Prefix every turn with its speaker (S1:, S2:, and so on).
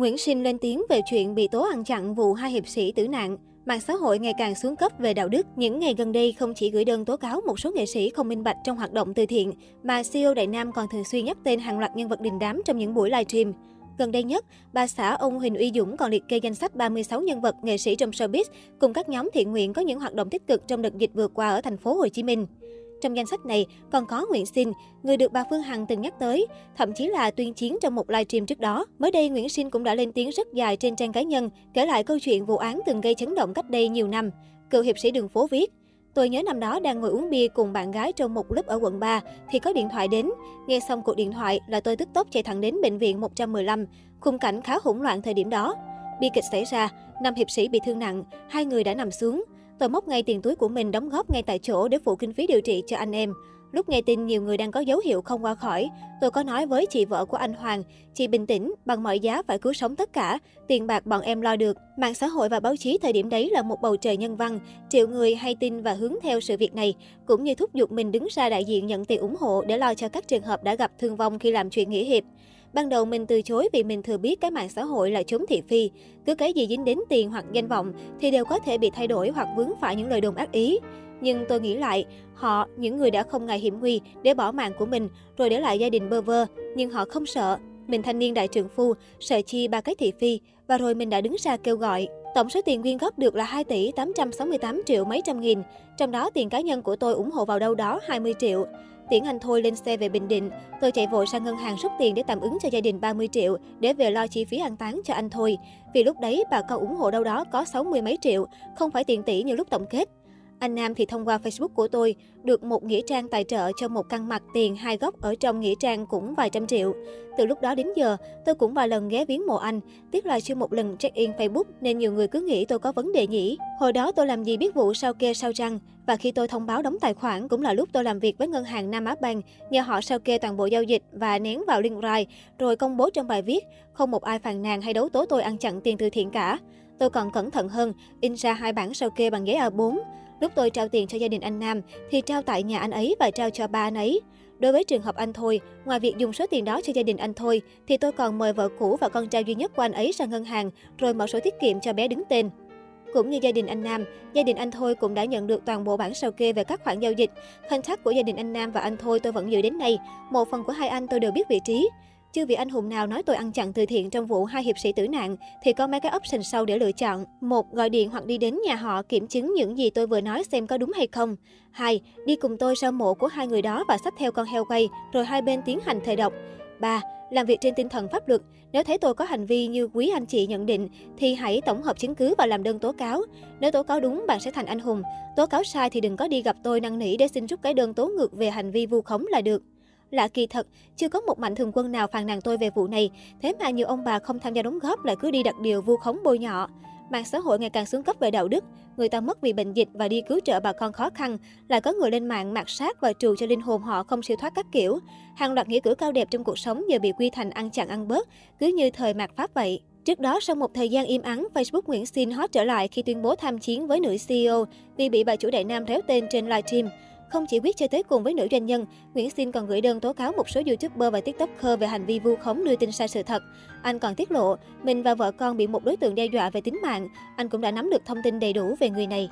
S1: Nguyễn Sinh lên tiếng về chuyện bị tố ăn chặn vụ hai hiệp sĩ tử nạn. Mạng xã hội ngày càng xuống cấp về đạo đức. Những ngày gần đây không chỉ gửi đơn tố cáo một số nghệ sĩ không minh bạch trong hoạt động từ thiện, mà CEO Đại Nam còn thường xuyên nhắc tên hàng loạt nhân vật đình đám trong những buổi livestream. Gần đây nhất, bà xã ông Huỳnh Uy Dũng còn liệt kê danh sách 36 nhân vật nghệ sĩ trong showbiz cùng các nhóm thiện nguyện có những hoạt động tích cực trong đợt dịch vừa qua ở thành phố Hồ Chí Minh. Trong danh sách này còn có Nguyễn Sinh, người được bà Phương Hằng từng nhắc tới, thậm chí là tuyên chiến trong một livestream trước đó. Mới đây, Nguyễn Sinh cũng đã lên tiếng rất dài trên trang cá nhân, kể lại câu chuyện vụ án từng gây chấn động cách đây nhiều năm. Cựu hiệp sĩ đường phố viết, Tôi nhớ năm đó đang ngồi uống bia cùng bạn gái trong một lớp ở quận 3 thì có điện thoại đến. Nghe xong cuộc điện thoại là tôi tức tốc chạy thẳng đến bệnh viện 115. Khung cảnh khá hỗn loạn thời điểm đó. Bi kịch xảy ra, năm hiệp sĩ bị thương nặng, hai người đã nằm xuống. Tôi móc ngay tiền túi của mình đóng góp ngay tại chỗ để phụ kinh phí điều trị cho anh em. Lúc nghe tin nhiều người đang có dấu hiệu không qua khỏi, tôi có nói với chị vợ của anh Hoàng, chị bình tĩnh, bằng mọi giá phải cứu sống tất cả, tiền bạc bọn em lo được. Mạng xã hội và báo chí thời điểm đấy là một bầu trời nhân văn, triệu người hay tin và hướng theo sự việc này, cũng như thúc giục mình đứng ra đại diện nhận tiền ủng hộ để lo cho các trường hợp đã gặp thương vong khi làm chuyện nghĩa hiệp. Ban đầu mình từ chối vì mình thừa biết cái mạng xã hội là chống thị phi. Cứ cái gì dính đến tiền hoặc danh vọng thì đều có thể bị thay đổi hoặc vướng phải những lời đồn ác ý. Nhưng tôi nghĩ lại, họ, những người đã không ngại hiểm nguy để bỏ mạng của mình rồi để lại gia đình bơ vơ, nhưng họ không sợ. Mình thanh niên đại trượng phu, sợ chi ba cái thị phi và rồi mình đã đứng ra kêu gọi. Tổng số tiền quyên góp được là 2 tỷ 868 triệu mấy trăm nghìn, trong đó tiền cá nhân của tôi ủng hộ vào đâu đó 20 triệu. Tiễn anh Thôi lên xe về Bình Định, tôi chạy vội sang ngân hàng rút tiền để tạm ứng cho gia đình 30 triệu để về lo chi phí an táng cho anh Thôi. Vì lúc đấy bà con ủng hộ đâu đó có 60 mấy triệu, không phải tiền tỷ như lúc tổng kết. Anh Nam thì thông qua Facebook của tôi được một nghĩa trang tài trợ cho một căn mặt tiền hai góc ở trong nghĩa trang cũng vài trăm triệu. Từ lúc đó đến giờ, tôi cũng vài lần ghé viếng mộ anh, tiếc là chưa một lần check-in Facebook nên nhiều người cứ nghĩ tôi có vấn đề nhỉ. Hồi đó tôi làm gì biết vụ sao kê sao trăng và khi tôi thông báo đóng tài khoản cũng là lúc tôi làm việc với ngân hàng Nam Á Bank, nhờ họ sao kê toàn bộ giao dịch và nén vào link Rai, rồi công bố trong bài viết, không một ai phàn nàn hay đấu tố tôi ăn chặn tiền từ thiện cả. Tôi còn cẩn thận hơn, in ra hai bản sao kê bằng giấy A4. Lúc tôi trao tiền cho gia đình anh Nam thì trao tại nhà anh ấy và trao cho ba anh ấy. Đối với trường hợp anh Thôi, ngoài việc dùng số tiền đó cho gia đình anh Thôi, thì tôi còn mời vợ cũ và con trai duy nhất của anh ấy ra ngân hàng, rồi mở sổ tiết kiệm cho bé đứng tên. Cũng như gia đình anh Nam, gia đình anh Thôi cũng đã nhận được toàn bộ bản sao kê về các khoản giao dịch. Contact của gia đình anh Nam và anh Thôi tôi vẫn giữ đến nay. Một phần của hai anh tôi đều biết vị trí. Chưa vị anh hùng nào nói tôi ăn chặn từ thiện trong vụ hai hiệp sĩ tử nạn thì có mấy cái option sau để lựa chọn. Một, gọi điện hoặc đi đến nhà họ kiểm chứng những gì tôi vừa nói xem có đúng hay không. Hai, đi cùng tôi sau mộ của hai người đó và xách theo con heo quay, rồi hai bên tiến hành thề độc. Ba, làm việc trên tinh thần pháp luật. Nếu thấy tôi có hành vi như quý anh chị nhận định, thì hãy tổng hợp chứng cứ và làm đơn tố cáo. Nếu tố cáo đúng, bạn sẽ thành anh hùng. Tố cáo sai thì đừng có đi gặp tôi năn nỉ để xin rút cái đơn tố ngược về hành vi vu khống là được. Lạ kỳ thật, chưa có một mạnh thường quân nào phàn nàn tôi về vụ này, thế mà nhiều ông bà không tham gia đóng góp lại cứ đi đặt điều vu khống bôi nhọ. Mạng xã hội ngày càng xuống cấp về đạo đức, người ta mất vì bệnh dịch và đi cứu trợ bà con khó khăn, lại có người lên mạng mạt sát và trù cho linh hồn họ không siêu thoát các kiểu. Hàng loạt nghĩa cử cao đẹp trong cuộc sống giờ bị quy thành ăn chặn ăn bớt, cứ như thời mạt pháp vậy. Trước đó, sau một thời gian im ắng, Facebook Nguyễn Xin hot trở lại khi tuyên bố tham chiến với nữ CEO vì bị bà chủ đại nam réo tên trên livestream. Không chỉ quyết chơi tới cùng với nữ doanh nhân, Nguyễn Xin còn gửi đơn tố cáo một số YouTuber và TikToker về hành vi vu khống đưa tin sai sự thật. Anh còn tiết lộ, mình và vợ con bị một đối tượng đe dọa về tính mạng. Anh cũng đã nắm được thông tin đầy đủ về người này.